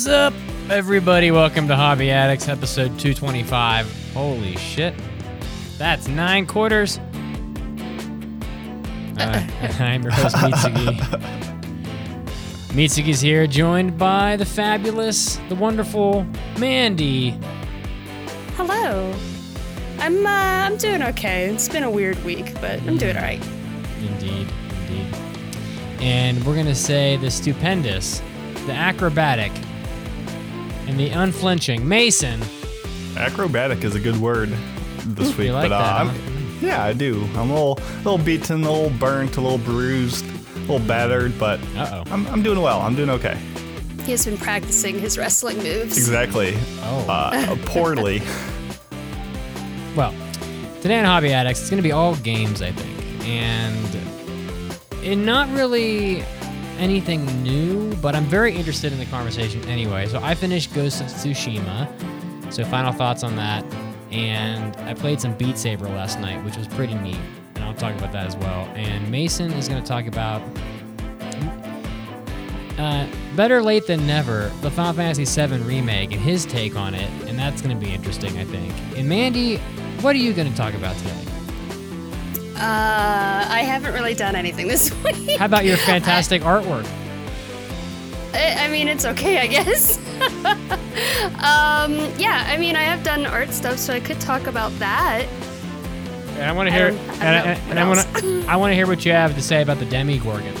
Is up, everybody? Welcome to Hobby Addicts, episode 225. Holy shit. That's nine quarters. Uh, I'm your host, Mitsugi. Mitsugi's here, joined by the fabulous, the wonderful Mandi. Hello. I'm uh, I'm doing okay. It's been a weird week, but I'm doing all right. Indeed, indeed. And we're going to say the stupendous, the acrobatic, and the unflinching Mason. Acrobatic is a good word this week, You like but uh, that, I'm, huh? yeah, I do. I'm a little, little beaten, a little burnt, a little bruised, a little battered, but Uh. I'm, I'm doing well. I'm doing okay. He has been practicing his wrestling moves. Exactly. Oh. Uh, poorly. Well, today on Hobby Addicts, it's going to be all games, I think. And it not really anything new, but I'm very interested in the conversation anyway. So I finished Ghost of Tsushima. So final thoughts on that. And I played some Beat Saber last night, which was pretty neat. And I'll talk about that as well. And Mason is going to talk about uh, better late than never, the Final Fantasy VII remake and his take on it, and that's going to be interesting, I think. And Mandi, what are you going to talk about today? Uh, I haven't really done anything this week. How about your fantastic artwork? I, I mean, it's okay, I guess. um, yeah, I mean, I have done art stuff, so I could talk about that. And I want to hear, I and, and I want to, I want to hear what you have to say about the Demi Gorgon.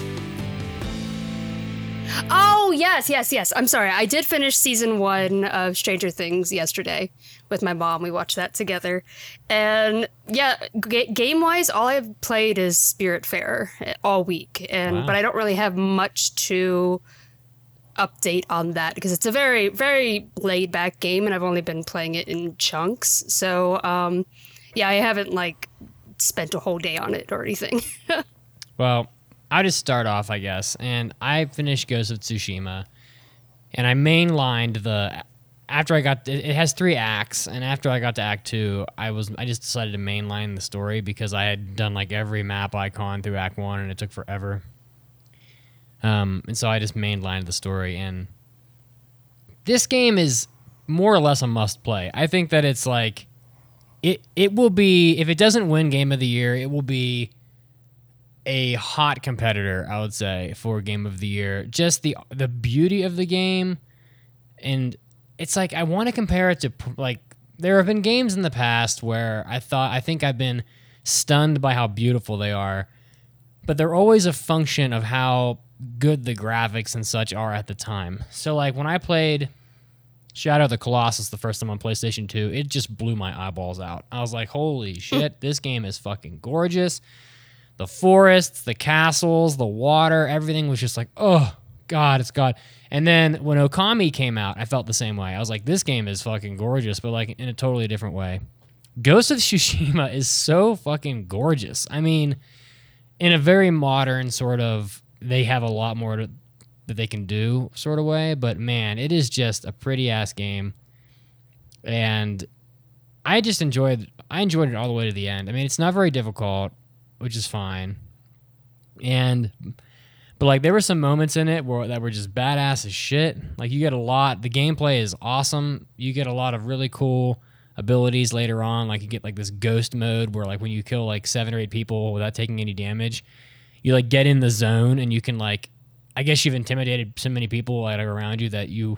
Oh, yes, yes, yes. I'm sorry. I did finish season one of Stranger Things yesterday with my mom. We watched that together. And yeah, g- game wise, all I've played is Spiritfarer all week. And Wow. But I don't really have much to update on that because it's a very, very laid back game and I've only been playing it in chunks. So, um, yeah, I haven't like spent a whole day on it or anything. Well, I'll just start off, I guess. And I finished Ghost of Tsushima, and I mainlined the. After I got, it has three acts, and after I got to Act Two, I was I just decided to mainline the story because I had done like every map icon through Act One, and it took forever. Um, and so I just mainlined the story, and this game is more or less a must play. I think that it's like, it it will be if it doesn't win Game of the Year, it will be a hot competitor, I would say, for game of the year. Just the the beauty of the game, and it's like I want to compare it to like there have been games in the past where I thought I think I've been stunned by how beautiful they are, but they're always a function of how good the graphics and such are at the time. So like when I played Shadow of the Colossus the first time on PlayStation 2, it just blew my eyeballs out. I was like, "Holy hmm. shit, this game is fucking gorgeous." the forests, the castles, the water, everything was just like, oh god, it's god. And then when Okami came out, I felt the same way. I was like, this game is fucking gorgeous, but like in a totally different way. Ghost of Tsushima is so fucking gorgeous. I mean, in a very modern sort of, they have a lot more to, that they can do sort of way, but man, it is just a pretty ass game. And I just enjoyed I enjoyed it all the way to the end. I mean, it's not very difficult which is fine. And but like there were some moments in it where that were just badass as shit. Like you get a lot. The gameplay is awesome. You get a lot of really cool abilities later on. Like you get like this ghost mode where like when you kill like seven or eight people without taking any damage, you like get in the zone and you can like I guess you've intimidated so many people like around you that you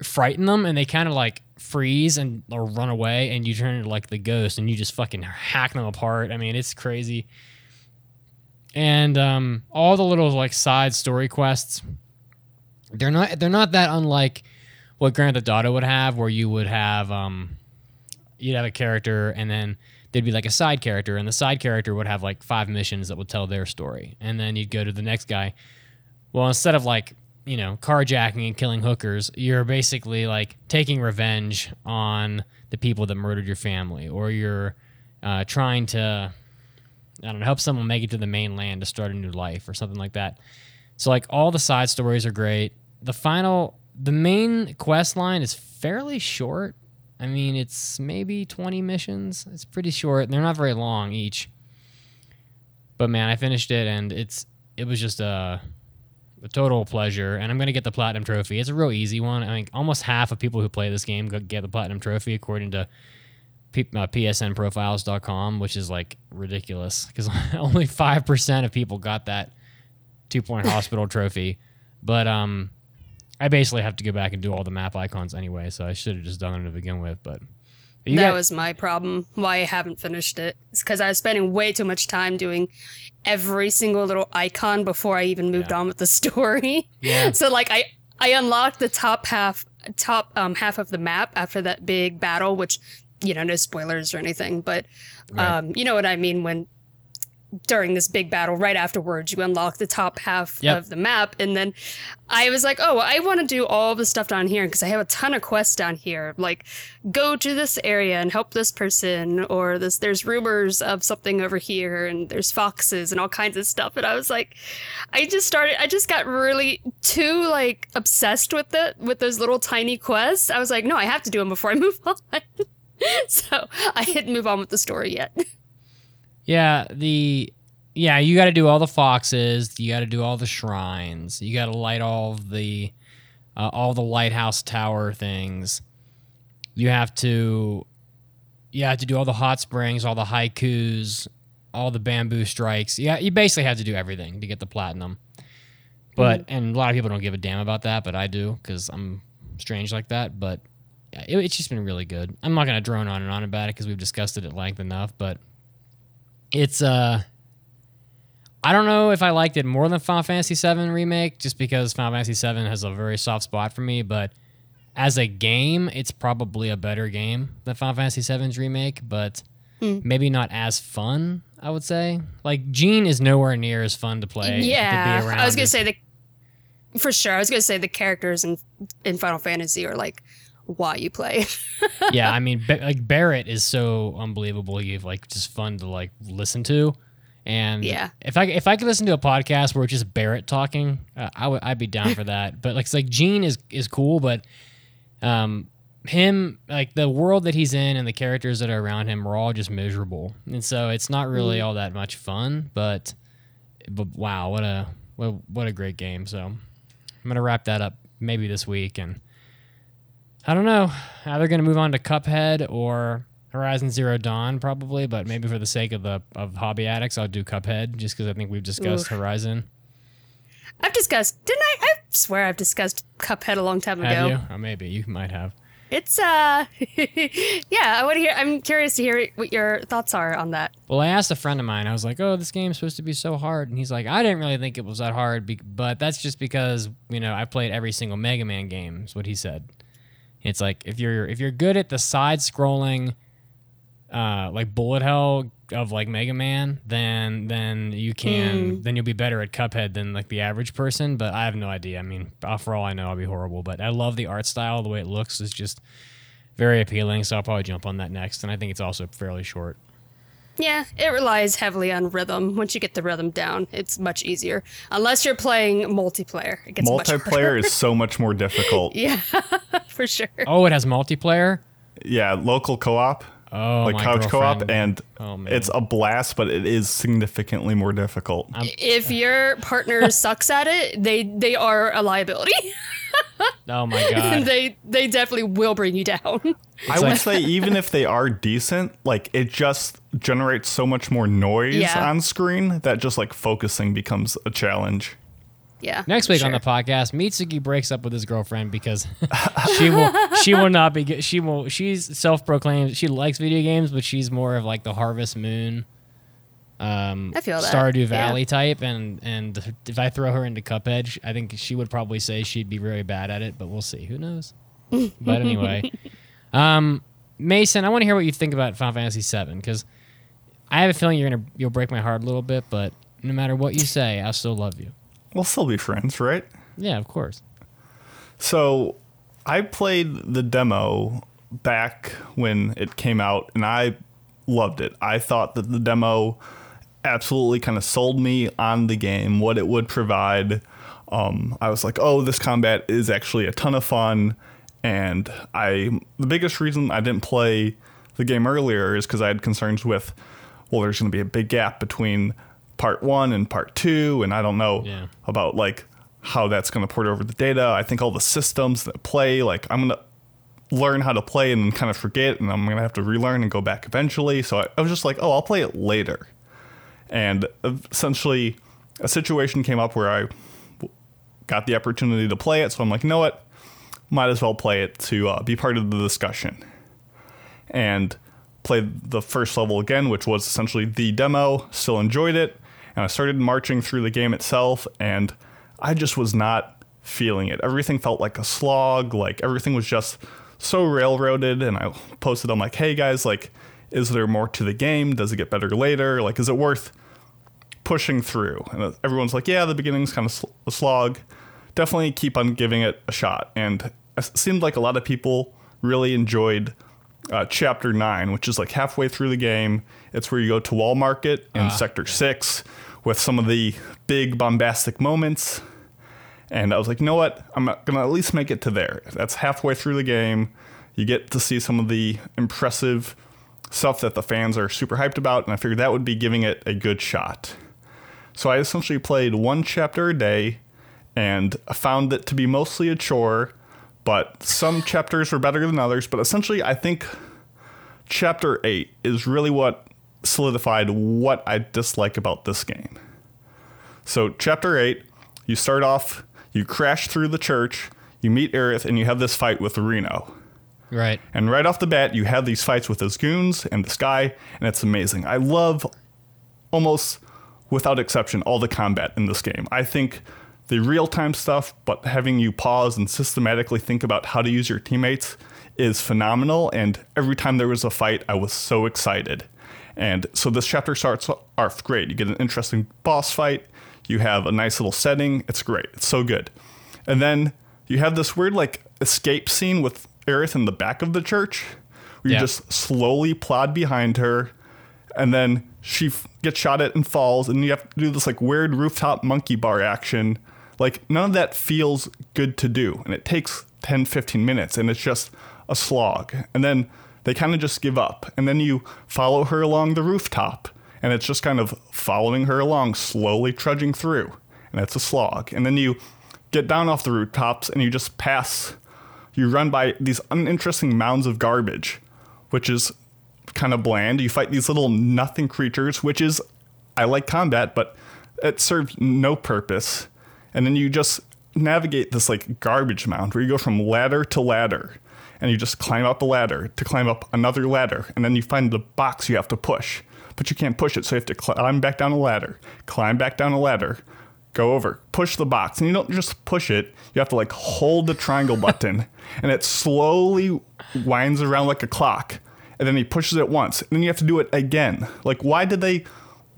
frighten them and they kind of like freeze and or run away and you turn into like the ghost and you just fucking hack them apart. I mean, it's crazy. And um, all the little like side story quests, they're not they're not that unlike what Grand Theft Auto would have, where you would have um, you'd have a character and then there'd be like a side character, and the side character would have like five missions that would tell their story, and then you'd go to the next guy. Well, instead of like you know carjacking and killing hookers, you're basically like taking revenge on the people that murdered your family, or you're uh, trying to I don't know help someone make it to the mainland to start a new life or something like that. So like all the side stories are great. The final, the main quest line is fairly short. I mean, it's maybe 20 missions. It's pretty short. They're not very long each. But man, I finished it and it's it was just a, a total pleasure. And I'm gonna get the platinum trophy. It's a real easy one. I mean, almost half of people who play this game get the platinum trophy according to P- uh, PSNprofiles.com, which is like ridiculous because only five percent of people got that two point hospital trophy. But um, I basically have to go back and do all the map icons anyway, so I should have just done them to begin with. But that got- was my problem. Why I haven't finished it. It's because I was spending way too much time doing every single little icon before I even moved Yeah. on with the story. Yeah. so like I I unlocked the top half top um half of the map after that big battle, which you know no spoilers or anything, but Right. um you know what I mean when during this big battle right afterwards you unlock the top half Yep. of the map and then i was like oh i want to do all the stuff down here because i have a ton of quests down here like go to this area and help this person or this there's rumors of something over here and there's foxes and all kinds of stuff and i was like i just started i just got really too like obsessed with it with those little tiny quests i was like no i have to do them before i move on so i didn't move on with the story yet Yeah, the yeah, you got to do all the foxes. You got to do all the shrines. You got to light all the uh, all the lighthouse tower things. You have to you have to do all the hot springs, all the haikus, all the bamboo strikes. Yeah, you basically have to do everything to get the platinum. But and a lot of people don't give a damn about that, but I do because I'm strange like that. But it, it's just been really good. I'm not gonna drone on and on about it because we've discussed it at length enough, but it's uh I don't know if I liked it more than Final Fantasy VII remake, just because Final Fantasy VII has a very soft spot for me. But as a game, it's probably a better game than Final Fantasy VII's remake, but maybe not as fun. I would say, like Jin is nowhere near as fun to play. to be Yeah, around I was gonna as- say the for sure. I was gonna say the characters in in Final Fantasy are like why you play. yeah, I mean, like Barret is so unbelievable. He's like just fun to like listen to, and Yeah. if I if I could listen to a podcast where it's just Barret talking, uh, I would I'd be down for that. But like it's like Jin is is cool, but um him like the world that he's in and the characters that are around him are all just miserable, and so it's not really all that much fun. But but wow, what a what what a great game. So I'm gonna wrap that up maybe this week and. I don't know. Either going to move on to Cuphead or Horizon Zero Dawn, probably. But maybe for the sake of the of hobby addicts, I'll do Cuphead just because I think we've discussed Oof. Horizon. I've discussed, didn't I? I swear I've discussed Cuphead a long time Have ago. you? Or maybe you might have. It's uh, yeah. I want to hear. I'm curious to hear what your thoughts are on that. Well, I asked a friend of mine. I was like, "Oh, this game's supposed to be so hard," and he's like, "I didn't really think it was that hard, but that's just because you know I played every single Mega Man game." Is what he said. It's like if you're if you're good at the side scrolling, uh, like bullet hell of like Mega Man, then then you can then you'll be better at Cuphead than like the average person. But I have no idea. I mean, for all I know, I'll be horrible. But I love the art style. The way it looks is just very appealing. So I'll probably jump on that next. And I think it's also fairly short. Yeah, it relies heavily on rhythm. Once you get the rhythm down, it's much easier. Unless you're playing multiplayer, it gets much. Multiplayer is so much more difficult. Yeah, for sure. Oh, it has multiplayer. Yeah, local co-op, Oh, like my couch co-op, and Oh, it's a blast, but it is significantly more difficult. If your partner sucks at it, they they are a liability. oh my god. they they definitely will bring you down. I would say even if they are decent, like it just generates so much more noise Yeah. on screen that just like focusing becomes a challenge. Yeah. Next week on the podcast, Mitsugi breaks up with his girlfriend because she will she will not be she will she's self-proclaimed she likes video games but she's more of like the Harvest Moon um I feel that, Stardew yeah. Valley type and and if I throw her into Cuphead, I think she would probably say she'd be very bad at it, but we'll see. Who knows? but anyway, um Mason, I want to hear what you think about Final Fantasy VII cuz I have a feeling you're going to you'll break my heart a little bit, but no matter what you say, I still love you. we'll still be friends, right? Yeah, of course. So I played the demo back when it came out and I loved it. I thought that the demo absolutely kind of sold me on the game, what it would provide. Um, I was like, oh, this combat is actually a ton of fun. And I, the biggest reason I didn't play the game earlier is because I had concerns with, well, there's going to be a big gap between part one and part two. And I don't know Yeah. about like how that's going to port over the data. I think all the systems that play, like I'm going to learn how to play and then kind of forget, and I'm going to have to relearn and go back eventually. So I, I was just like, oh, I'll play it later. And essentially, a situation came up where I got the opportunity to play it. So I'm like, you know what? Might as well play it to uh, be part of the discussion. And played the first level again, which was essentially the demo. Still enjoyed it. And I started marching through the game itself, and I just was not feeling it. Everything felt like a slog. Like everything was just so railroaded. And I posted, I'm like, hey guys, like, is there more to the game? Does it get better later? Like, is it worth pushing through. And everyone's like, yeah, the beginning's kind of sl- a slog. Definitely keep on giving it a shot. And it seemed like a lot of people really enjoyed uh, Chapter 9, which is like halfway through the game. It's where you go to Wall Market in Sector 6 with some of the big bombastic moments. And I was like, you know what? I'm going to at least make it to there. That's halfway through the game. You get to see some of the impressive stuff that the fans are super hyped about. And I figured that would be giving it a good shot. So I essentially played one chapter a day and found it to be mostly a chore, but some chapters were better than others. But essentially, I think chapter 8 is really what solidified what I dislike about this game. So, chapter 8, you start off, you crash through the church, you meet Aerith, and you have this fight with Reno. Right. And right off the bat, you have these fights with his goons and this guy, and it's amazing. I love almost without exception all the combat in this game. I think the real time stuff, but having you pause and systematically think about how to use your teammates is phenomenal. And every time there was a fight, I was so excited. And so this chapter starts off great. You get an interesting boss fight, you have a nice little setting. It's great. It's so good. And then you have this weird like escape scene with Aerith in the back of the church, where you just slowly plod behind her, and then she f- gets shot at and falls, and you have to do this like weird rooftop monkey bar action. Like none of that feels good to do, and it takes 10, 15 minutes, and it's just a slog. And then they kind of just give up, and then you follow her along the rooftop, and it's just kind of following her along, slowly trudging through, and it's a slog. And then you get down off the rooftops, and you just pass you run by these uninteresting mounds of garbage, which is kind of bland. You fight these little nothing creatures, which is, I like combat, but it serves no purpose. And then you just navigate this like garbage mound where you go from ladder to ladder and you just climb up a ladder to climb up another ladder. And then you find the box you have to push, but you can't push it. So you have to climb back down a ladder, climb back down a ladder, go over, push the box, and you don't just push it. You have to like hold the triangle button, and it slowly winds around like a clock. And then he pushes it once, and then you have to do it again. Like, why did they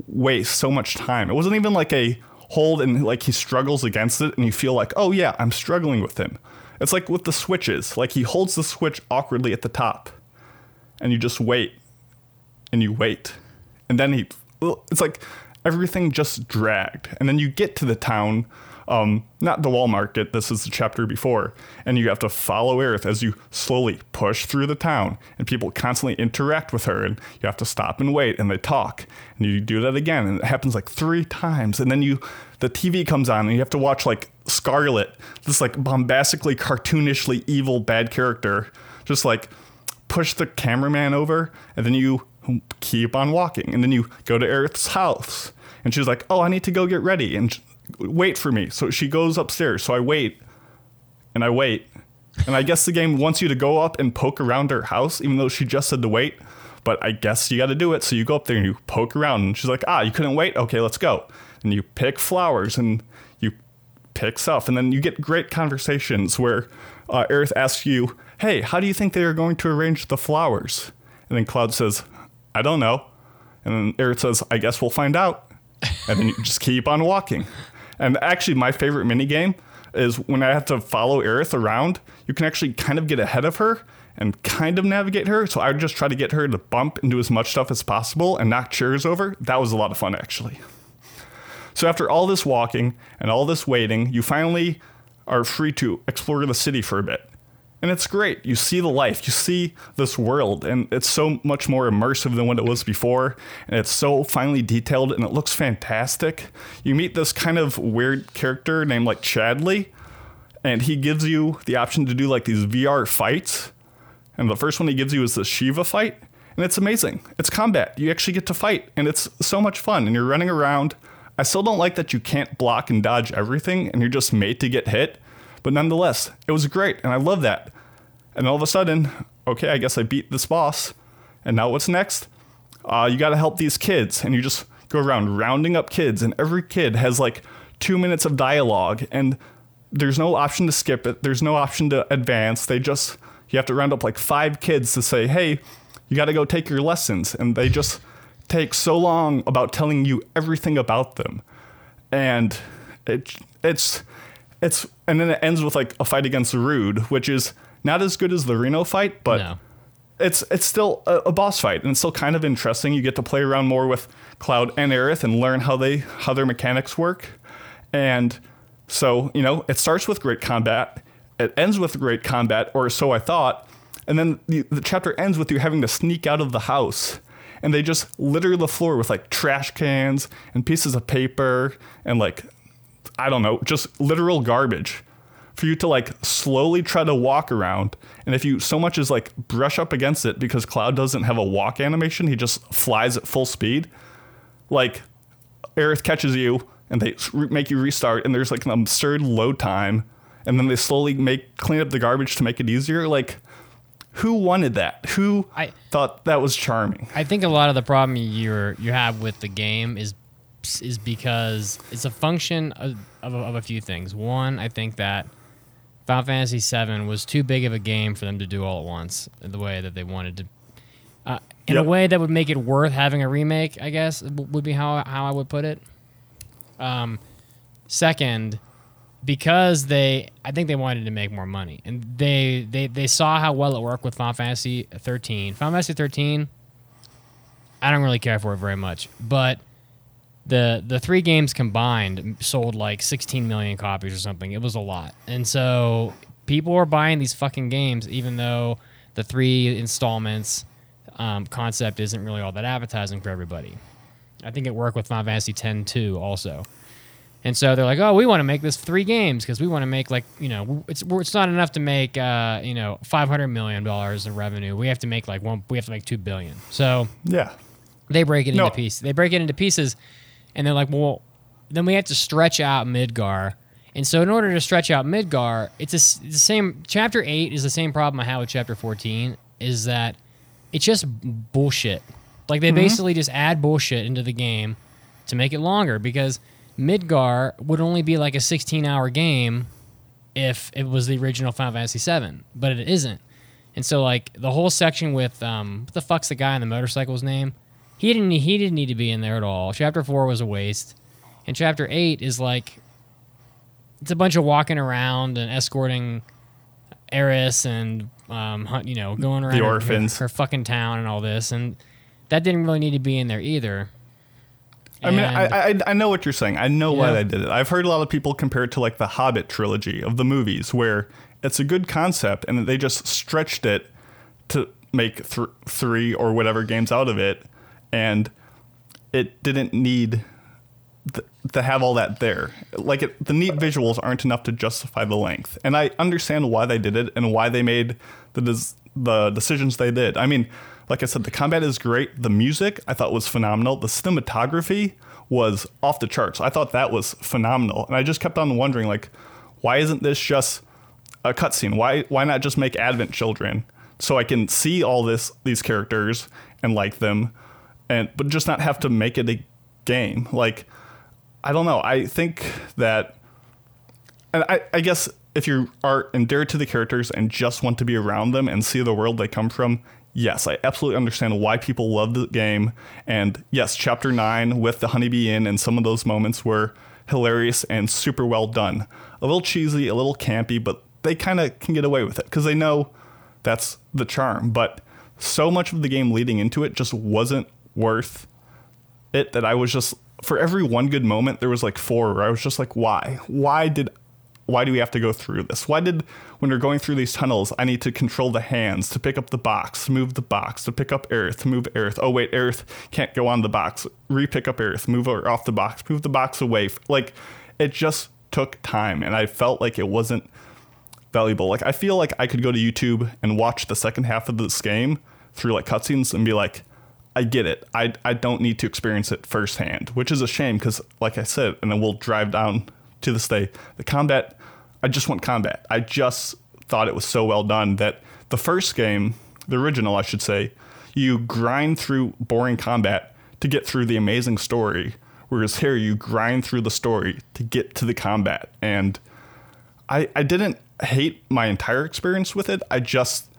waste so much time? It wasn't even like a hold and like he struggles against it, and you feel like, oh yeah, I'm struggling with him. It's like with the switches. Like he holds the switch awkwardly at the top, and you just wait, and you wait, and then he. It's like everything just dragged. And then you get to the town, um, not the wall market, this is the chapter before, and you have to follow Aerith as you slowly push through the town, and people constantly interact with her, and you have to stop and wait, and they talk, and you do that again, and it happens like three times, and then you, the TV comes on, and you have to watch like Scarlet, this like bombastically, cartoonishly evil bad character, just like push the cameraman over, and then you keep on walking. And then you go to Aerith's house, and she's like, "Oh, I need to go get ready and wait for me." So she goes upstairs. So I wait, and I wait, and I guess the game wants you to go up and poke around her house, even though she just said to wait. But I guess you got to do it. So you go up there and you poke around, and she's like, "Ah, you couldn't wait? Okay, let's go." And you pick flowers and you pick stuff, and then you get great conversations where uh, Aerith asks you, "Hey, how do you think they are going to arrange the flowers?" And then Cloud says, I don't know. And then Aerith says, I guess we'll find out. And then you just keep on walking. And actually, my favorite mini game is when I have to follow Aerith around. You can actually kind of get ahead of her and kind of navigate her. So I would just try to get her to bump into as much stuff as possible and knock chairs over. That was a lot of fun, actually. So after all this walking and all this waiting, you finally are free to explore the city for a bit. And it's great. You see the life, you see this world, and it's so much more immersive than what it was before. And it's so finely detailed and it looks fantastic. You meet this kind of weird character named like Chadley, and he gives you the option to do like these VR fights. And the first one he gives you is the Shiva fight, and it's amazing. It's combat. You actually get to fight, and it's so much fun. And you're running around. I still don't like that you can't block and dodge everything, and you're just made to get hit. But nonetheless, it was great, and I love that. And all of a sudden, okay, I guess I beat this boss. And now what's next? Uh, you got to help these kids, and you just go around rounding up kids, and every kid has like two minutes of dialogue, and there's no option to skip it. There's no option to advance. They just you have to round up like five kids to say, hey, you got to go take your lessons, and they just take so long about telling you everything about them, and it it's it's and then it ends with like a fight against Rude, which is not as good as the Reno fight, but No. it's it's still a, a boss fight and it's still kind of interesting. You get to play around more with Cloud and Aerith and learn how they how their mechanics work. And so, you know, it starts with great combat, it ends with great combat, or so I thought, and then the, the chapter ends with you having to sneak out of the house. And they just litter the floor with like trash cans and pieces of paper and like I don't know, just literal garbage for you to like slowly try to walk around. And if you so much as like brush up against it because Cloud doesn't have a walk animation, he just flies at full speed. Like Aerith catches you and they make you restart, and there's like an absurd load time, and then they slowly make clean up the garbage to make it easier. Like, who wanted that? Who I- thought that was charming? I think a lot of the problem you're you have with the game is is because it's a function of, of, a, of a few things. One, I think that Final Fantasy VII was too big of a game for them to do all at once in the way that they wanted to. Uh, in Yep. a way that would make it worth having a remake, I guess would be how how I would put it. Um, second, because they, I think they wanted to make more money, and they they they saw how well it worked with Final Fantasy 13. Final Fantasy 13, I don't really care for it very much, but the the three games combined sold like 16 million copies or something. It was a lot, and so people were buying these fucking games, even though the three installments um, concept isn't really all that appetizing for everybody. I think it worked with Final Fantasy X too, also. And so they're like, oh, we want to make this three games because we want to make like you know it's it's not enough to make uh, you know 500 million dollars in revenue. We have to make like one. We have to make two billion. So Yeah. they break it No. into pieces. They break it into pieces, and they're like, well, then we have to stretch out Midgar. And so in order to stretch out Midgar, it's a s the same. Chapter eight is the same problem I had with chapter fourteen. Is that it's just bullshit. Like they basically just add bullshit into the game to make it longer because Midgar would only be like a 16 hour game if it was the original Final Fantasy VII, but it isn't. And so like the whole section with um what the fuck's the guy on the motorcycle's name? He didn't he didn't need to be in there at all. Chapter 4 was a waste. And chapter 8 is like it's a bunch of walking around and escorting Eris and um you know, going around the orphans. her, fucking town and all this and that didn't really need to be in there either. I mean, I, I I know what you're saying. I know why they did it. I've heard a lot of people compare it to like the Hobbit trilogy of the movies, where it's a good concept and they just stretched it to make th- three or whatever games out of it, and it didn't need th- to have all that there. Like it, the neat visuals aren't enough to justify the length, and I understand why they did it and why they made the des- the decisions they did. I mean, like I said, the combat is great. The music I thought was phenomenal. The cinematography was off the charts. I thought that was phenomenal, and I just kept on wondering, like, why isn't this just a cutscene? Why why not just make Advent Children so I can see all this these characters and like them, and but just not have to make it a game? Like, I don't know. I think that, and I, I guess if you are endeared to the characters and just want to be around them and see the world they come from, yes, I absolutely understand why people love the game. And yes, Chapter 9 with the Honeybee Inn and some of those moments were hilarious and super well done. A little cheesy, a little campy, but they kind of can get away with it because they know that's the charm. But so much of the game leading into it just wasn't worth it that I was just for every one good moment there was like four where I was just like why? Why did why do we have to go through this? Why did when we're going through these tunnels I need to control the hands to pick up the box move the box to pick up Aerith move Aerith? Oh wait Aerith can't go on the box. Re-pick up Aerith move her off the box move the box away. Like it just took time and I felt like it wasn't valuable. Like I feel like I could go to YouTube and watch the second half of this game through like cutscenes and be like I get it. I, I don't need to experience it firsthand, which is a shame because, like I said, and then we'll drive down to this day, the combat, I just want combat. I just thought it was so well done that the first game, the original, I should say, you grind through boring combat to get through the amazing story. Whereas here, you grind through the story to get to the combat. And I, I didn't hate my entire experience with it. I just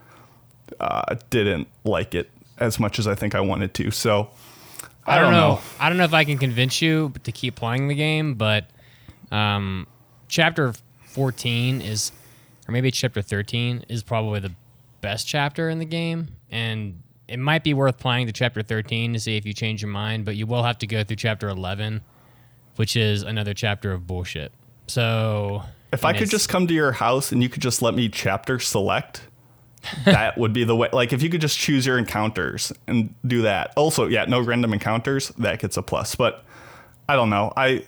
uh, didn't like it as much as I think I wanted to. So I, don't, know. I don't know if I can convince you to keep playing the game, but um, chapter 14 is, or maybe chapter 13 is probably the best chapter in the game, and it might be worth playing to chapter 13 to see if you change your mind. But you will have to go through chapter 11, which is another chapter of bullshit. So if I could just come to your house and you could just let me chapter select that would be the way. Like if you could just choose your encounters and do that. Also, yeah, no random encounters. That gets a plus. But I don't know. I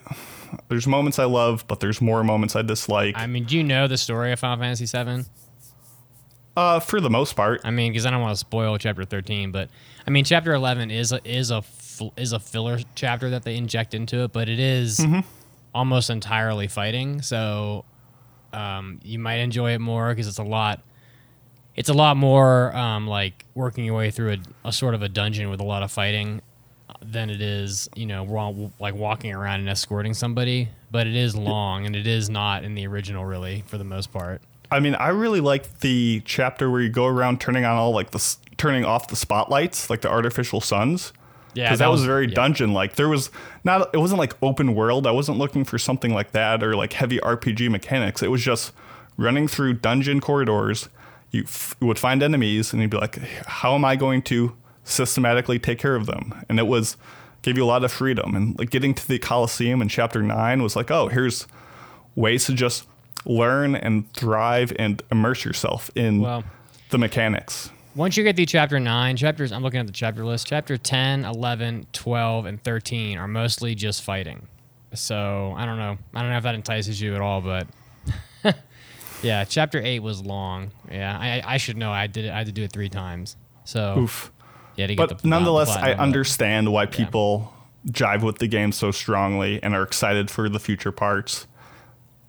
there's moments I love, but there's more moments I dislike. I mean, do you know the story of Final Fantasy VII? Uh, for the most part. I mean, because I don't want to spoil chapter 13, but I mean, chapter 11 is a, is a is a filler chapter that they inject into it, but it is mm-hmm. almost entirely fighting. So um, you might enjoy it more because it's a lot it's a lot more um, like working your way through a, a, sort of a dungeon with a lot of fighting than it is, you know, like walking around and escorting somebody. But it is long, and it is not in the original, really, for the most part. I mean, I really like the chapter where you go around turning on all like the turning off the spotlights, like the artificial suns. Yeah, because that, that, was, was very yeah. dungeon like. There was not, it wasn't like open world. I wasn't looking for something like that or like heavy RPG mechanics. It was just running through dungeon corridors you, f- would find enemies and you'd be like, how am I going to systematically take care of them? And it was gave you a lot of freedom. And like getting to the Colosseum in chapter nine was like, oh, here's ways to just learn and thrive and immerse yourself in well, the mechanics. Once you get through chapter 9, chapters, I'm looking at the chapter list, chapter 10, 11, 12, and 13 are mostly just fighting. So I don't know. I don't know if that entices you at all, but yeah, chapter eight was long. Yeah, I, I should know. I did it. I had to do it three times. So oof. Yeah, to but the, nonetheless, I understand why people yeah. jive with the game so strongly and are excited for the future parts.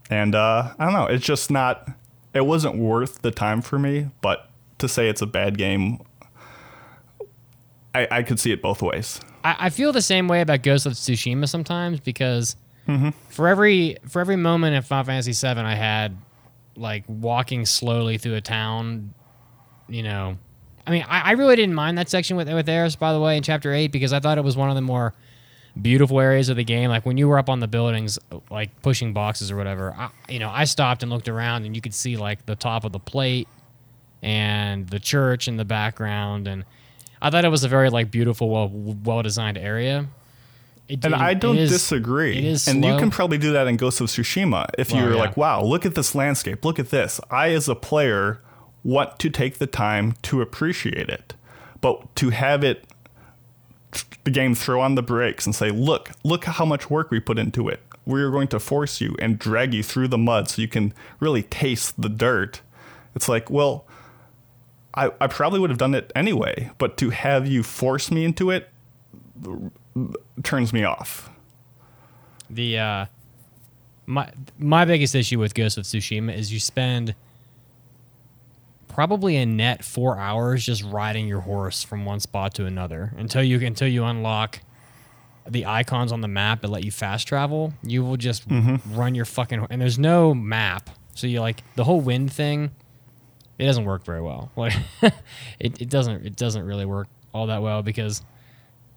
And uh, I don't know. It's just not. It wasn't worth the time for me. But to say it's a bad game, I, I could see it both ways. I, I feel the same way about Ghost of Tsushima sometimes because mm-hmm. for every for every moment in Final Fantasy VII I had like walking slowly through a town, you know. I mean, I, I really didn't mind that section with with Aeris, by the way, in chapter eight, because I thought it was one of the more beautiful areas of the game. Like when you were up on the buildings, like pushing boxes or whatever. I, you know, I stopped and looked around, and you could see like the top of the plate and the church in the background, and I thought it was a very like beautiful, well well designed area. It, and I don't is, disagree. and you can probably do that in Ghost of Tsushima if well, you're yeah. like, wow, look at this landscape, look at this. I, as a player, want to take the time to appreciate it, but to have it, the game throw on the brakes and say, look, look how much work we put into it. We're going to force you and drag you through the mud so you can really taste the dirt. It's like, well, I, I probably would have done it anyway, but to have you force me into it turns me off. The uh, my my biggest issue with Ghost of Tsushima is you spend probably a net four hours just riding your horse from one spot to another until you until you unlock the icons on the map that let you fast travel. You will just mm-hmm. run your fucking and there's no map, so you like the whole wind thing. It doesn't work very well. Like it, it doesn't it doesn't really work all that well because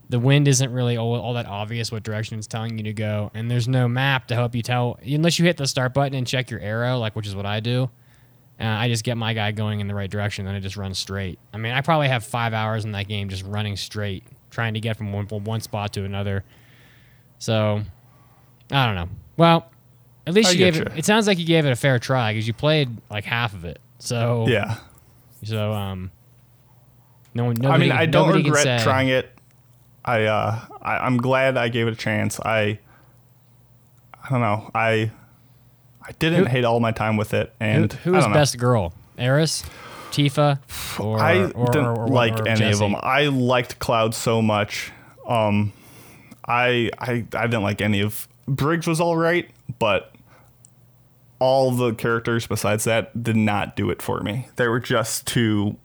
the wind isn't really all, all that obvious what direction it's telling you to go, and there's no map to help you tell unless you hit the start button and check your arrow, like which is what I do. Uh, I just get my guy going in the right direction, and I just run straight. I mean, I probably have five hours in that game just running straight, trying to get from one from one spot to another. So, I don't know. Well, at least I you gave get it. It sounds like you gave it a fair try because you played like half of it. So Yeah. So um, no one. I mean, I don't regret trying it. I, uh, I I'm glad I gave it a chance. I I don't know. I I didn't Who- hate all my time with it, and who I was best girl? Eris, Tifa, or I or, didn't or- or- like any Jessie? of them. I liked Cloud so much. Um, I I I didn't like any of Biggs was all right, but all the characters besides that did not do it for me. They were just too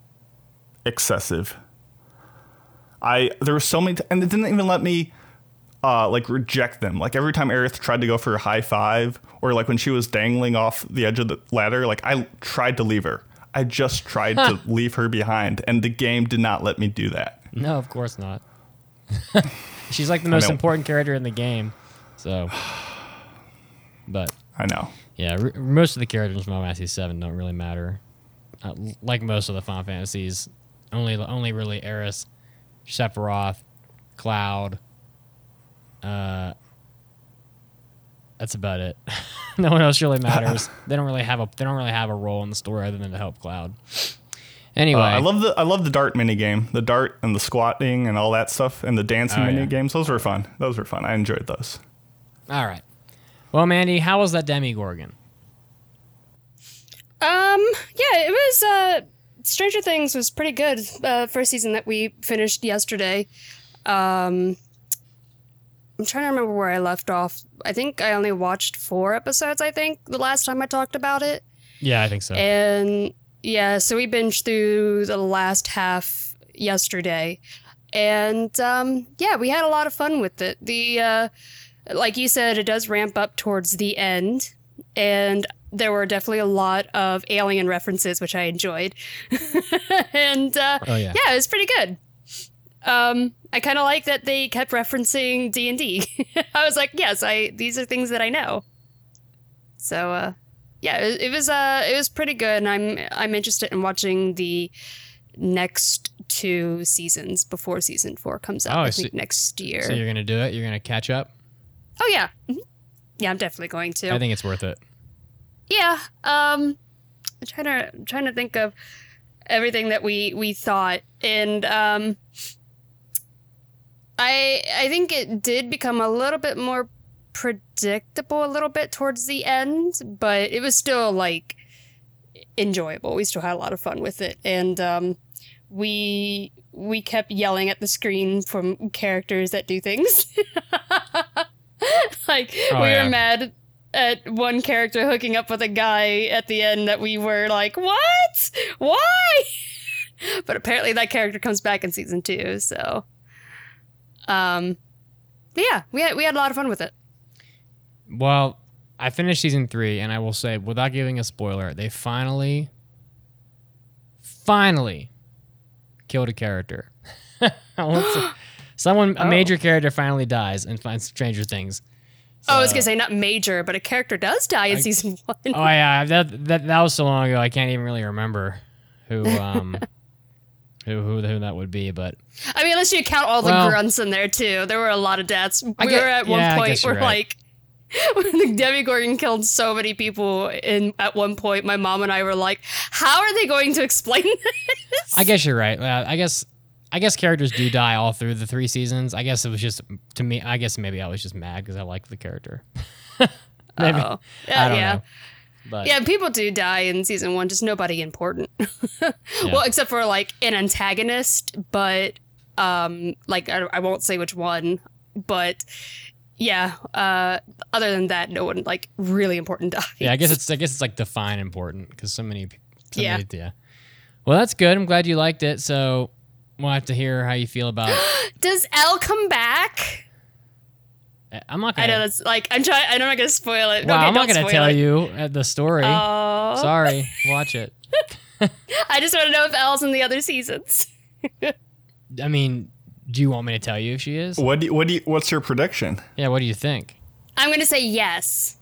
excessive. I there were so many, t- and it didn't even let me uh, like reject them. Like every time Aerith tried to go for a high five, or like when she was dangling off the edge of the ladder, like I tried to leave her. I just tried to leave her behind, and the game did not let me do that. No, of course not. She's like the most important character in the game. So, but I know. yeah, r- most of the characters from Final Fantasy Seven don't really matter. Uh, like most of the Final Fantasies, only only really Eris, Sephiroth, Cloud. Uh, that's about it. no one else really matters. they don't really have a they don't really have a role in the story other than to help Cloud. Anyway, Uh, I love the I love the dart mini game, the dart and the squatting and all that stuff, and the dancing Oh, mini yeah. games. Those were fun. Those were fun. I enjoyed those. All right. Well, Mandi, how was that Demigorgon? Um, yeah, it was. Uh, Stranger Things was pretty good. Uh, first season that we finished yesterday. Um, I'm trying to remember where I left off. I think I only watched four episodes. I think the last time I talked about it, Yeah, I think so. and yeah, so we binged through the last half yesterday, and um, yeah, we had a lot of fun with it. The uh, like you said, it does ramp up towards the end, and there were definitely a lot of alien references, which I enjoyed. and uh, Oh, yeah. yeah, it was pretty good. Um, I kind of like that they kept referencing D and D. I was like, yes, I these are things that I know. So uh, yeah, it, it was uh, it was pretty good, and I'm I'm interested in watching the next two seasons before season four comes out. Oh, I so- think next year. So you're gonna do it? You're gonna catch up? oh yeah, Mhm. yeah, I'm definitely going to. I think it's worth it. Yeah um i'm trying to I'm trying to think of everything that we we thought and um i i think it did become a little bit more predictable a little bit towards the end but it was still like enjoyable we still had a lot of fun with it and um we we kept yelling at the screen from characters that do things like Oh, we yeah. were mad at one character hooking up with a guy at the end that we were like, what? Why? but apparently that character comes back in season two, so um yeah, we had we had a lot of fun with it. Well, I finished season three, and I will say, without giving a spoiler, they finally, finally killed a character. I won't say- Someone, a Oh. major character, finally dies and finds Stranger Things. Oh, I was gonna say not major, but a character does die in I- season one. Oh yeah, that, that that was so long ago. I can't even really remember who um who who who that would be. But I mean, unless you count all the grunts in there too. There were a lot of deaths. We get- were at one yeah, I point where right. like when the Demigorgon killed so many people in at one point, my mom and I were like, How are they going to explain this? I guess you're right. I guess I guess characters do die all through the three seasons. I guess it was just to me. I guess maybe I was just mad because I liked the character. maybe Oh. I don't yeah. know. But Yeah, people do die in season one, just nobody important. Well, except for like an antagonist, but um, like I, I won't say which one, but yeah. Uh, other than that, no one like really important dies. yeah, I guess it's I guess it's like define important because so many. So Yeah. Many, yeah. Well, that's good. I'm glad you liked it. So we'll have to hear how you feel about. Does El come back? I'm not gonna. I know that's like I'm trying. I'm not gonna spoil it. Wow, Okay, I'm not gonna tell it. you uh, the story. Oh, Sorry, watch it. I just want to know if El's in the other seasons. I mean, do you want me to tell you if she is? What do you, what do you, what's your prediction? Yeah, what do you think? I'm gonna say yes.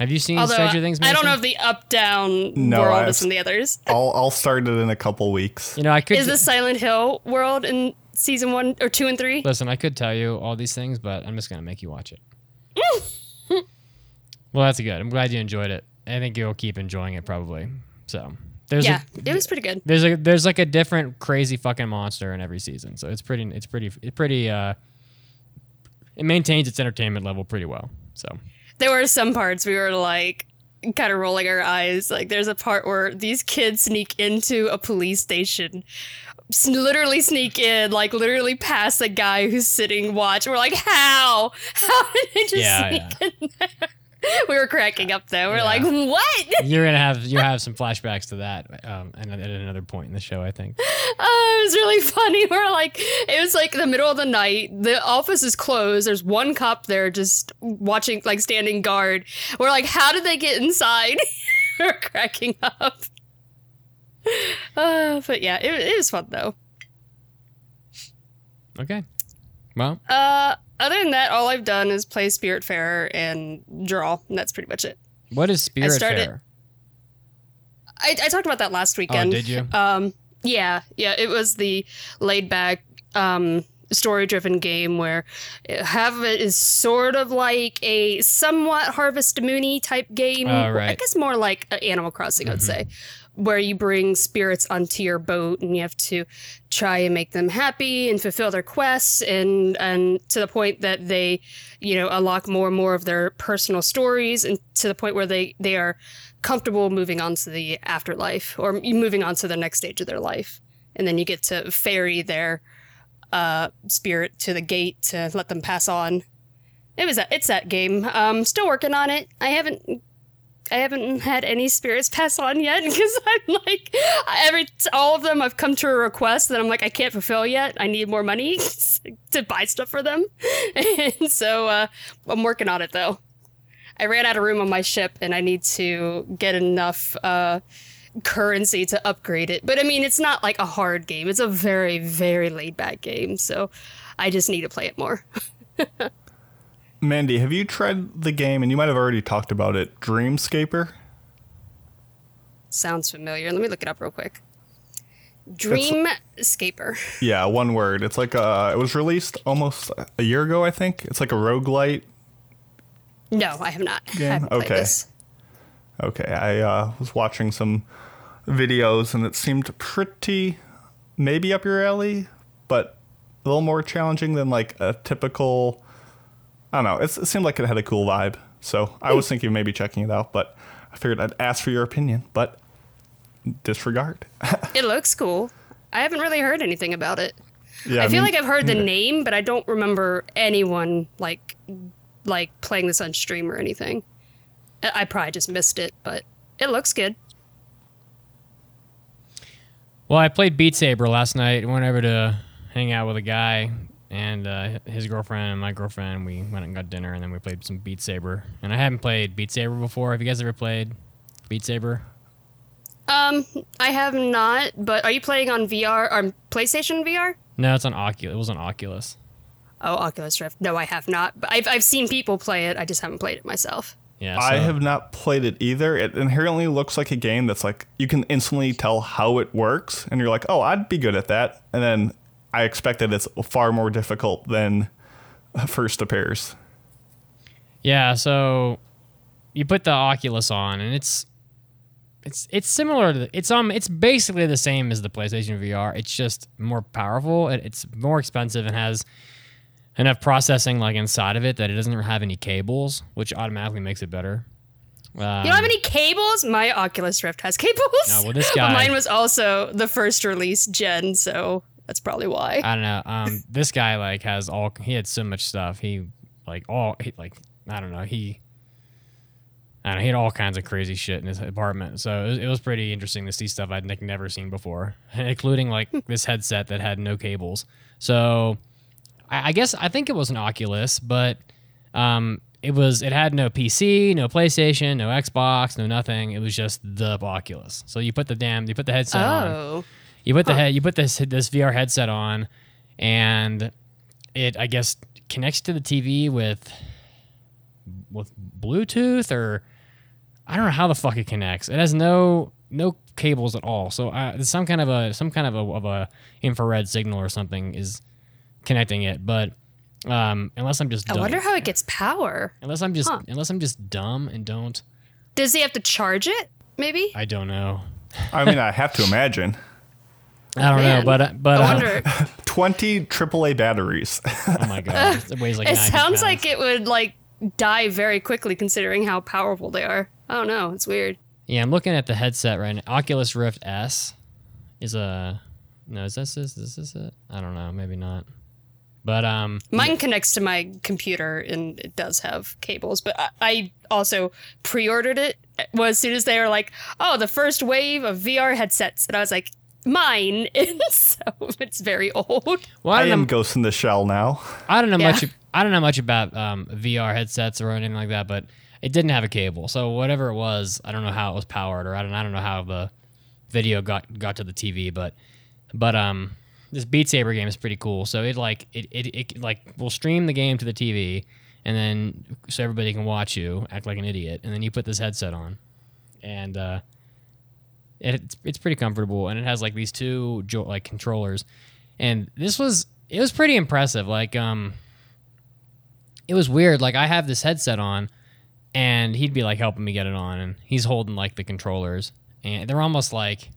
Have you seen Although Stranger Things? I don't know if the up down No, world I've- is in the others. I'll I'll start it in a couple weeks. You know, I could Is the Silent Hill world in season one or two and three? listen. I could tell you all these things, but I'm just gonna make you watch it. well, that's good. I'm glad you enjoyed it. I think you'll keep enjoying it probably. So there's Yeah, a, it was pretty good. there's a there's like a different crazy fucking monster in every season. So it's pretty it's pretty it's pretty uh it maintains its entertainment level pretty well. So There were some parts we were like kind of rolling our eyes. Like there's a part where these kids sneak into a police station. Literally sneak in, like literally past a guy who's sitting watch. We're like, how? How did they just Yeah, sneak in there? We were cracking up though. We're Yeah. like, what? you're gonna have you have some flashbacks to that um, and at another point in the show, I think. Oh, it was really funny. We're like, it was like the middle of the night. The office is closed. There's one cop there just watching, like standing guard. We're like, how did they get inside? We're cracking up. Uh, but yeah, it, it was fun though. Okay. Well, Uh, other than that, all I've done is play Spiritfarer and draw, and that's pretty much it. what is Spirit started- Fair? I, I talked about that last weekend. Oh, did you? Um, yeah, yeah, it was the laid back, um, story driven game where half of it is sort of like a somewhat Harvest Moony type game. Oh, I right. Mm-hmm. guess more like Animal Crossing, I'd say, where you bring spirits onto your boat and you have to try and make them happy and fulfill their quests and and to the point that they, you know, unlock more and more of their personal stories and to the point where they they are comfortable moving on to the afterlife or moving on to the next stage of their life. And then you get to ferry their uh, spirit to the gate to let them pass on. It was that. It's that game. Um, still working on it. I haven't. I haven't had any spirits pass on yet because I'm like every all of them I've come to a request that I'm like I can't fulfill yet. I need more money to buy stuff for them, and so uh, I'm working on it though. I ran out of room on my ship and I need to get enough uh, currency to upgrade it. But I mean, it's not like a hard game. It's a very, very laid back game. So I just need to play it more. Mandi, have you tried the game? And you might have already talked about it. Dreamscaper. Sounds familiar. Let me look it up real quick. Dreamscaper. Yeah, one word. It's like a. It was released almost a year ago, I think. It's like a roguelite. No, I have not. I Game? haven't Okay. this. Okay, I uh, was watching some videos and it seemed pretty, maybe up your alley, but a little more challenging than like a typical. I don't know. It's, it seemed like it had a cool vibe, so I hmm. was thinking of maybe checking it out. But I figured I'd ask for your opinion, but disregard. It looks cool. I haven't really heard anything about it. yeah, I feel mean- like I've heard the name, but I don't remember anyone like like playing this on stream or anything. I I probably just missed it, but it looks good. Well, I played Beat Saber last night. Went over to hang out with a guy and uh, his girlfriend and my girlfriend. We went and got dinner, and then we played some Beat Saber. And I haven't played Beat Saber before. Have you guys ever played Beat Saber? Um, I have not, but are you playing on VR or PlayStation VR? No, it's on Oculus. It was on Oculus. Oh, Oculus Rift. No, I have not. But I've I've seen people play it. I just haven't played it myself. Yeah, I have not played it either. It inherently looks like a game that's like you can instantly tell how it works, and you're like, oh, I'd be good at that. And then I expect that it's far more difficult than first appears. Yeah, so you put the Oculus on, and it's it's it's similar to the, it's um it's basically the same as the PlayStation VR. It's just more powerful. It, it's more expensive and has enough processing like inside of it that it doesn't have any cables, which automatically makes it better. Um, You don't have any cables? My Oculus Rift has cables. No, well, this but guy- mine was also the first release gen, so that's probably why. I don't know. Um, this guy like has all he had so much stuff. He like all he, like I don't know. He I don't know. He had all kinds of crazy shit in his apartment. So it was, it was pretty interesting to see stuff I'd like never seen before, including like this headset that had no cables. So I, I guess I think it was an Oculus, but um, it was it had no PC, no PlayStation, no Xbox, no nothing. It was just the Oculus. So you put the damn you put the headset on oh. You put the head, you put this this VR headset on, and it I guess connects to the TV with with Bluetooth or I don't know how the fuck it connects. It has no no cables at all. So uh, some kind of a some kind of a, of a infrared signal or something is connecting it. But um, unless I'm just Dumb. I wonder how it gets power. unless I'm just Huh. unless I'm just dumb and don't Does he have to charge it? Maybe. I don't know. I mean, I have to imagine. I don't Man. know, but uh, but I uh, 20 AAA batteries. oh my god, it weighs like it 90 sounds pounds. like it would like die very quickly considering how powerful they are. I don't know. It's weird. Yeah, I'm looking at the headset right now. Oculus Rift S is a no. Is this is this, is it? I don't know. Maybe not. But um, Mine connects to my computer and it does have cables, but I, I also pre-ordered it well, as soon as they were like, "Oh, the first wave of VR headsets," and I was like, "Mine," and so it's very old. well, I, I am know, Ghost in the Shell now. I don't know Yeah. much. I don't know much about um, VR headsets or anything like that, but it didn't have a cable. So whatever it was, I don't know how it was powered, or I don't. I don't know how the video got got to the TV, but but um, this Beat Saber game is pretty cool. So it like it it, it like will stream the game to the TV, and then so everybody can watch you act like an idiot, and then you put this headset on, and uh, it, it's it's pretty comfortable, and it has like these two jo- like controllers, and this was it was pretty impressive. Like um, it was weird. Like I have this headset on, and he'd be like helping me get it on, and he's holding like the controllers, and they're almost like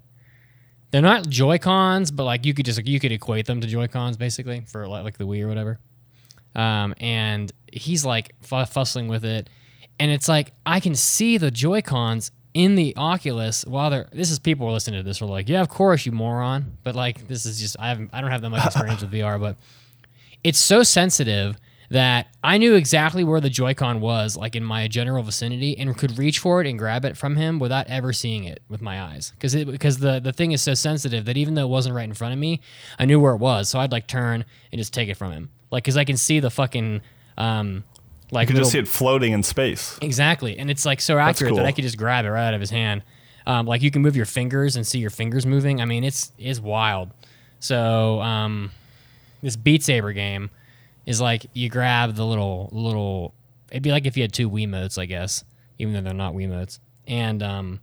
they're not Joy Cons, but like you could just like you could equate them to Joy Cons basically for like, like the Wii or whatever. Um, and he's like f- fussing with it, and it's like I can see the Joy Cons in the Oculus while they're. This is people are listening to this are like, yeah, of course you moron, but like this is just I haven't I don't have that much experience with VR, but it's so sensitive that I knew exactly where the Joy-Con was, like in my general vicinity, and could reach for it and grab it from him without ever seeing it with my eyes. Because because the the thing is so sensitive that even though it wasn't right in front of me, I knew where it was. So I'd like turn and just take it from him, like because I can see the fucking um like You can just see it floating in space. Exactly, and it's like so accurate that. I could just grab it right out of his hand. Um, like you can move your fingers and see your fingers moving. I mean, it's it's wild. So um, this Beat Saber game is like you grab the little little. It'd be like if you had two Wiimotes, I guess, even though they're not Wiimotes, and um,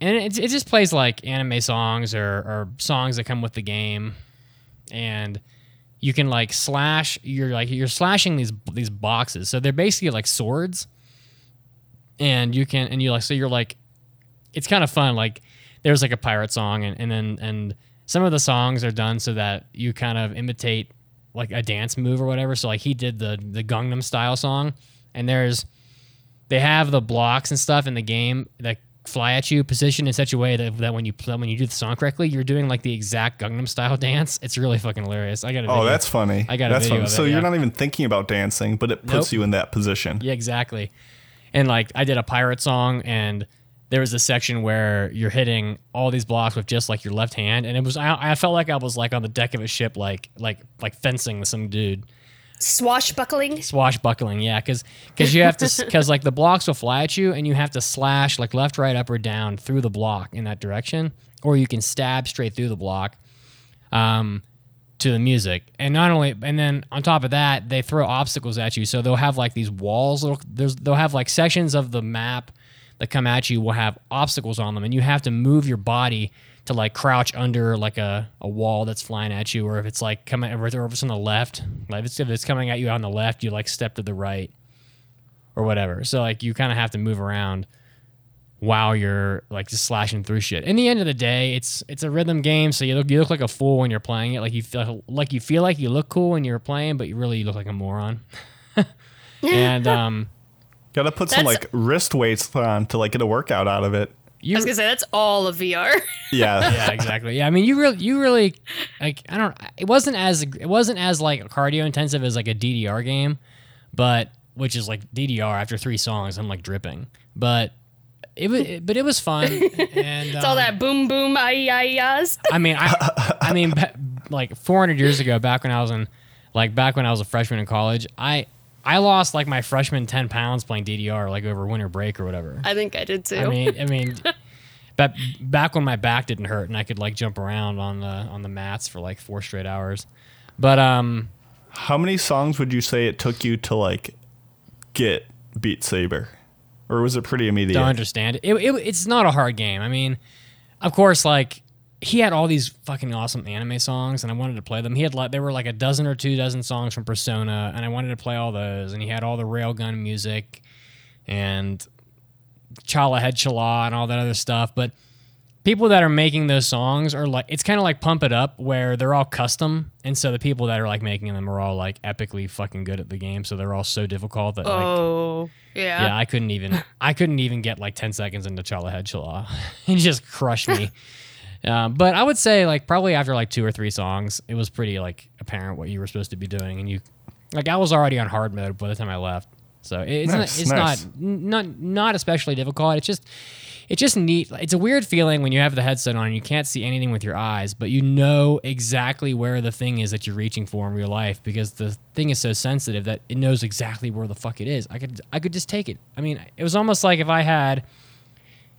and it it just plays like anime songs or or songs that come with the game, and you can like slash you're like you're slashing these these boxes. So they're basically like swords. And you can and you like so you're like it's kind of fun. Like there's like a pirate song and, and then and some of the songs are done so that you kind of imitate like a dance move or whatever. So like he did the the Gangnam style song. And there's they have the blocks and stuff in the game that fly at you positioned in such a way that, that when you play, when you do the song correctly you're doing like the exact Gangnam style dance it's really fucking hilarious I got Oh, that's funny. I got that's funny. it, So yeah. you're not even thinking about dancing, but it puts Nope. you in that position. Yeah, exactly. And like I did a pirate song and there was a section where you're hitting all these blocks with just like your left hand and it was I, I felt like I was like on the deck of a ship like like like fencing with some dude Swashbuckling. swashbuckling yeah because because you have to because like the blocks will fly at you and you have to slash like left right up or down through the block in that direction or you can stab straight through the block um to the music and not only and then on top of that they throw obstacles at you so they'll have like these walls there's, they'll have like sections of the map that come at you will have obstacles on them and you have to move your body to like crouch under like a, a wall that's flying at you or if it's like coming or if it's on the left like if it's, if it's coming at you on the left you like step to the right or whatever so like you kind of have to move around while you're like just slashing through shit. In the end of the day, it's it's a rhythm game, so you look you look like a fool when you're playing it. Like you feel like you feel like you look cool when you're playing, but you really look like a moron. and um, Got to put some That's- like wrist weights on to like get a workout out of it. I was gonna say that's all of VR. Yeah. yeah exactly yeah. I mean you really you really like I don't it wasn't as it wasn't as like cardio intensive as like a DDR game, but which is like DDR after three songs I'm like dripping, but. It was, but it was fun, and It's all um, that boom boom ay ay yas. I mean, I, I mean, like 400 years ago, back when I was in, like back when I was a freshman in college, I, I lost like my freshman 10 pounds playing DDR like over winter break or whatever. I think I did too. I mean, I mean, but back when my back didn't hurt and I could like jump around on the on the mats for like four straight hours. But um, How many songs would you say it took you to like get Beat Saber, or was it pretty immediate? don't understand it. It, it. It's not a hard game. I mean, of course, like he had all these fucking awesome anime songs, and I wanted to play them. He had like there were like a dozen or two dozen songs from Persona, and I wanted to play all those. And he had all the railgun music, and Cha-La Head-Cha-La and all that other stuff. But people that are making those songs are like it's kind of like Pump It Up, where they're all custom, and so the people that are like making them are all like epically fucking good at the game. So they're all so difficult that like Oh, yeah. yeah, I couldn't even I couldn't even get like ten seconds into Cha-La Head-Cha-La. he just crushed me. um, but I would say like probably after like two or three songs, it was pretty like apparent what you were supposed to be doing, and you like I was already on hard mode by the time I left. So it's Nice, not it's nice. not not not especially difficult. It's just it's just neat. It's a weird feeling when you have the headset on and you can't see anything with your eyes, but you know exactly where the thing is that you're reaching for in real life because the thing is so sensitive that it knows exactly where the fuck it is. I could I could just take it. I mean, it was almost like if I had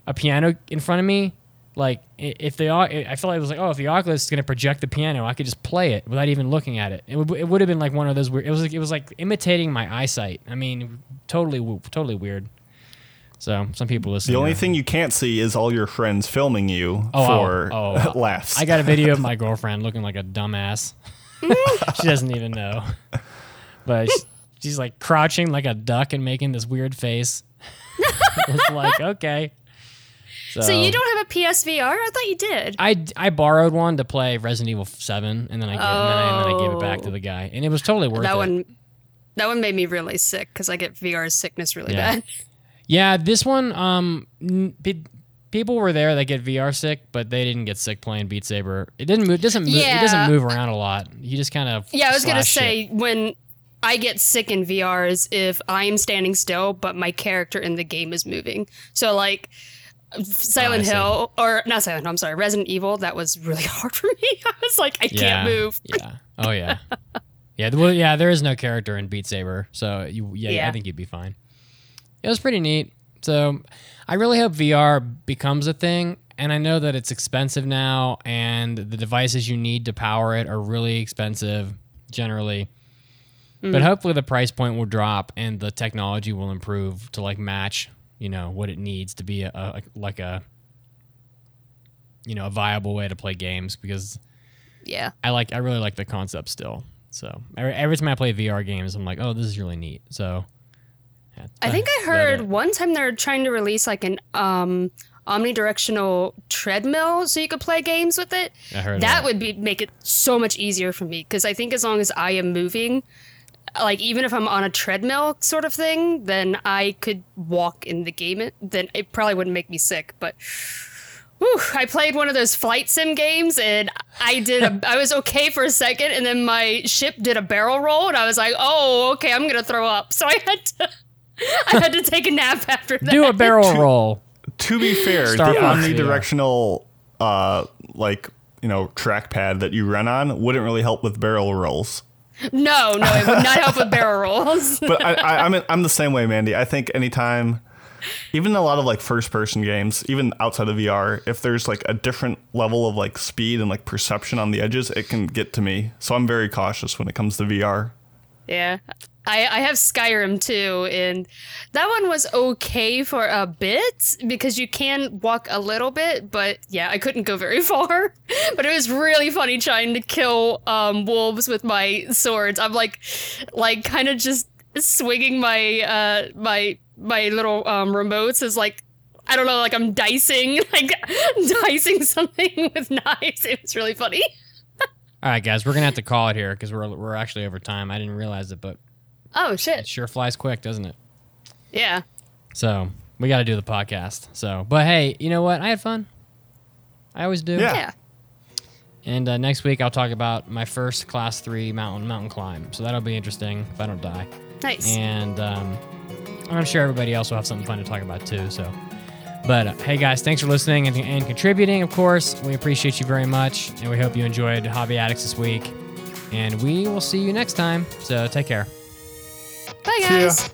a piano in front of me, like if they au- I felt like it was like, oh, if the Oculus is going to project the piano, I could just play it without even looking at it. It would, it would have been like one of those weird. It was like, it was like imitating my eyesight. I mean, totally totally weird. So some people listen. The only thing you can't see is all your friends filming you Oh, oh for oh, oh. laughs. I got a video of my girlfriend looking like a dumbass. she doesn't even know, but she's like crouching like a duck and making this weird face. it's like okay. So, So you don't have a PSVR? I thought you did. I, I borrowed one to play Resident Evil Seven, and then I gave, and then I, and then I gave it back to the guy, and it was totally worth that it. one that one made me really sick because I get VR sickness really Yeah. bad. Yeah, this one, um, n- pe- people were there that get VR sick, but they didn't get sick playing Beat Saber. It didn't move. Doesn't move. It doesn't move around a lot. You just kind of Yeah, I was gonna say shit. when I get sick in VR is if I'm standing still, but my character in the game is moving. So like Silent Oh. Hill or not Silent Hill, I'm sorry, Resident Evil, that was really hard for me. I was like, I Yeah. can't move. Yeah. Oh yeah. yeah. Well, yeah. There is no character in Beat Saber, so you. Yeah, Yeah. I think you'd be fine. It was pretty neat. So, I really hope VR becomes a thing. And I know that it's expensive now, and the devices you need to power it are really expensive generally. But mm. hopefully, the price point will drop and the technology will improve to like match, you know, what it needs to be a, a like a, you know, a viable way to play games because Yeah. I like I really like the concept still. So every, every time I play VR games, I'm like, oh, this is really neat. So yeah, I think I heard one time they're trying to release like an um omnidirectional treadmill so you could play games with it. I heard that that. would be make it so much easier for me because I think as long as I am moving, like even if I'm on a treadmill sort of thing, then I could walk in the game. It then it probably wouldn't make me sick, but. Whew, I played one of those flight sim games and I did a I was okay for a second and then my ship did a barrel roll and I was like, "Oh, okay, I'm going to throw up." So I had to I had to take a nap after that. do a barrel roll. to be fair, Star the Fox, yeah. omnidirectional, uh, like you know, trackpad that you run on wouldn't really help with barrel rolls. No, no, it would not help with barrel rolls. But I, I, I'm I'm the same way, Mandi. I think anytime, even a lot of like first person games, even outside of VR, if there's like a different level of like speed and like perception on the edges, it can get to me. So I'm very cautious when it comes to VR. Yeah. I, I have Skyrim too, and that one was okay for a bit because you can walk a little bit, but yeah, I couldn't go very far. But it was really funny trying to kill um, wolves with my swords. I'm like, like kind of just swinging my uh, my my little um, remotes as like I don't know, like I'm dicing, like dicing something with knives. It was really funny. All right, guys, we're gonna have to call it here because we're we're actually over time. I didn't realize it, but Oh it shit! sure flies quick, doesn't it? Yeah. So we got to do the podcast. So, but hey, you know what? I had fun. I always do. Yeah. Yeah. And uh, next week I'll talk about my first class three mountain mountain climb. So that'll be interesting if I don't die. Nice. And um, I'm sure everybody else will have something fun to talk about too. So, but uh, hey guys, thanks for listening and, and contributing. Of course, we appreciate you very much, and we hope you enjoyed Hobby Addicts this week. And we will see you next time. So take care. Bye, guys.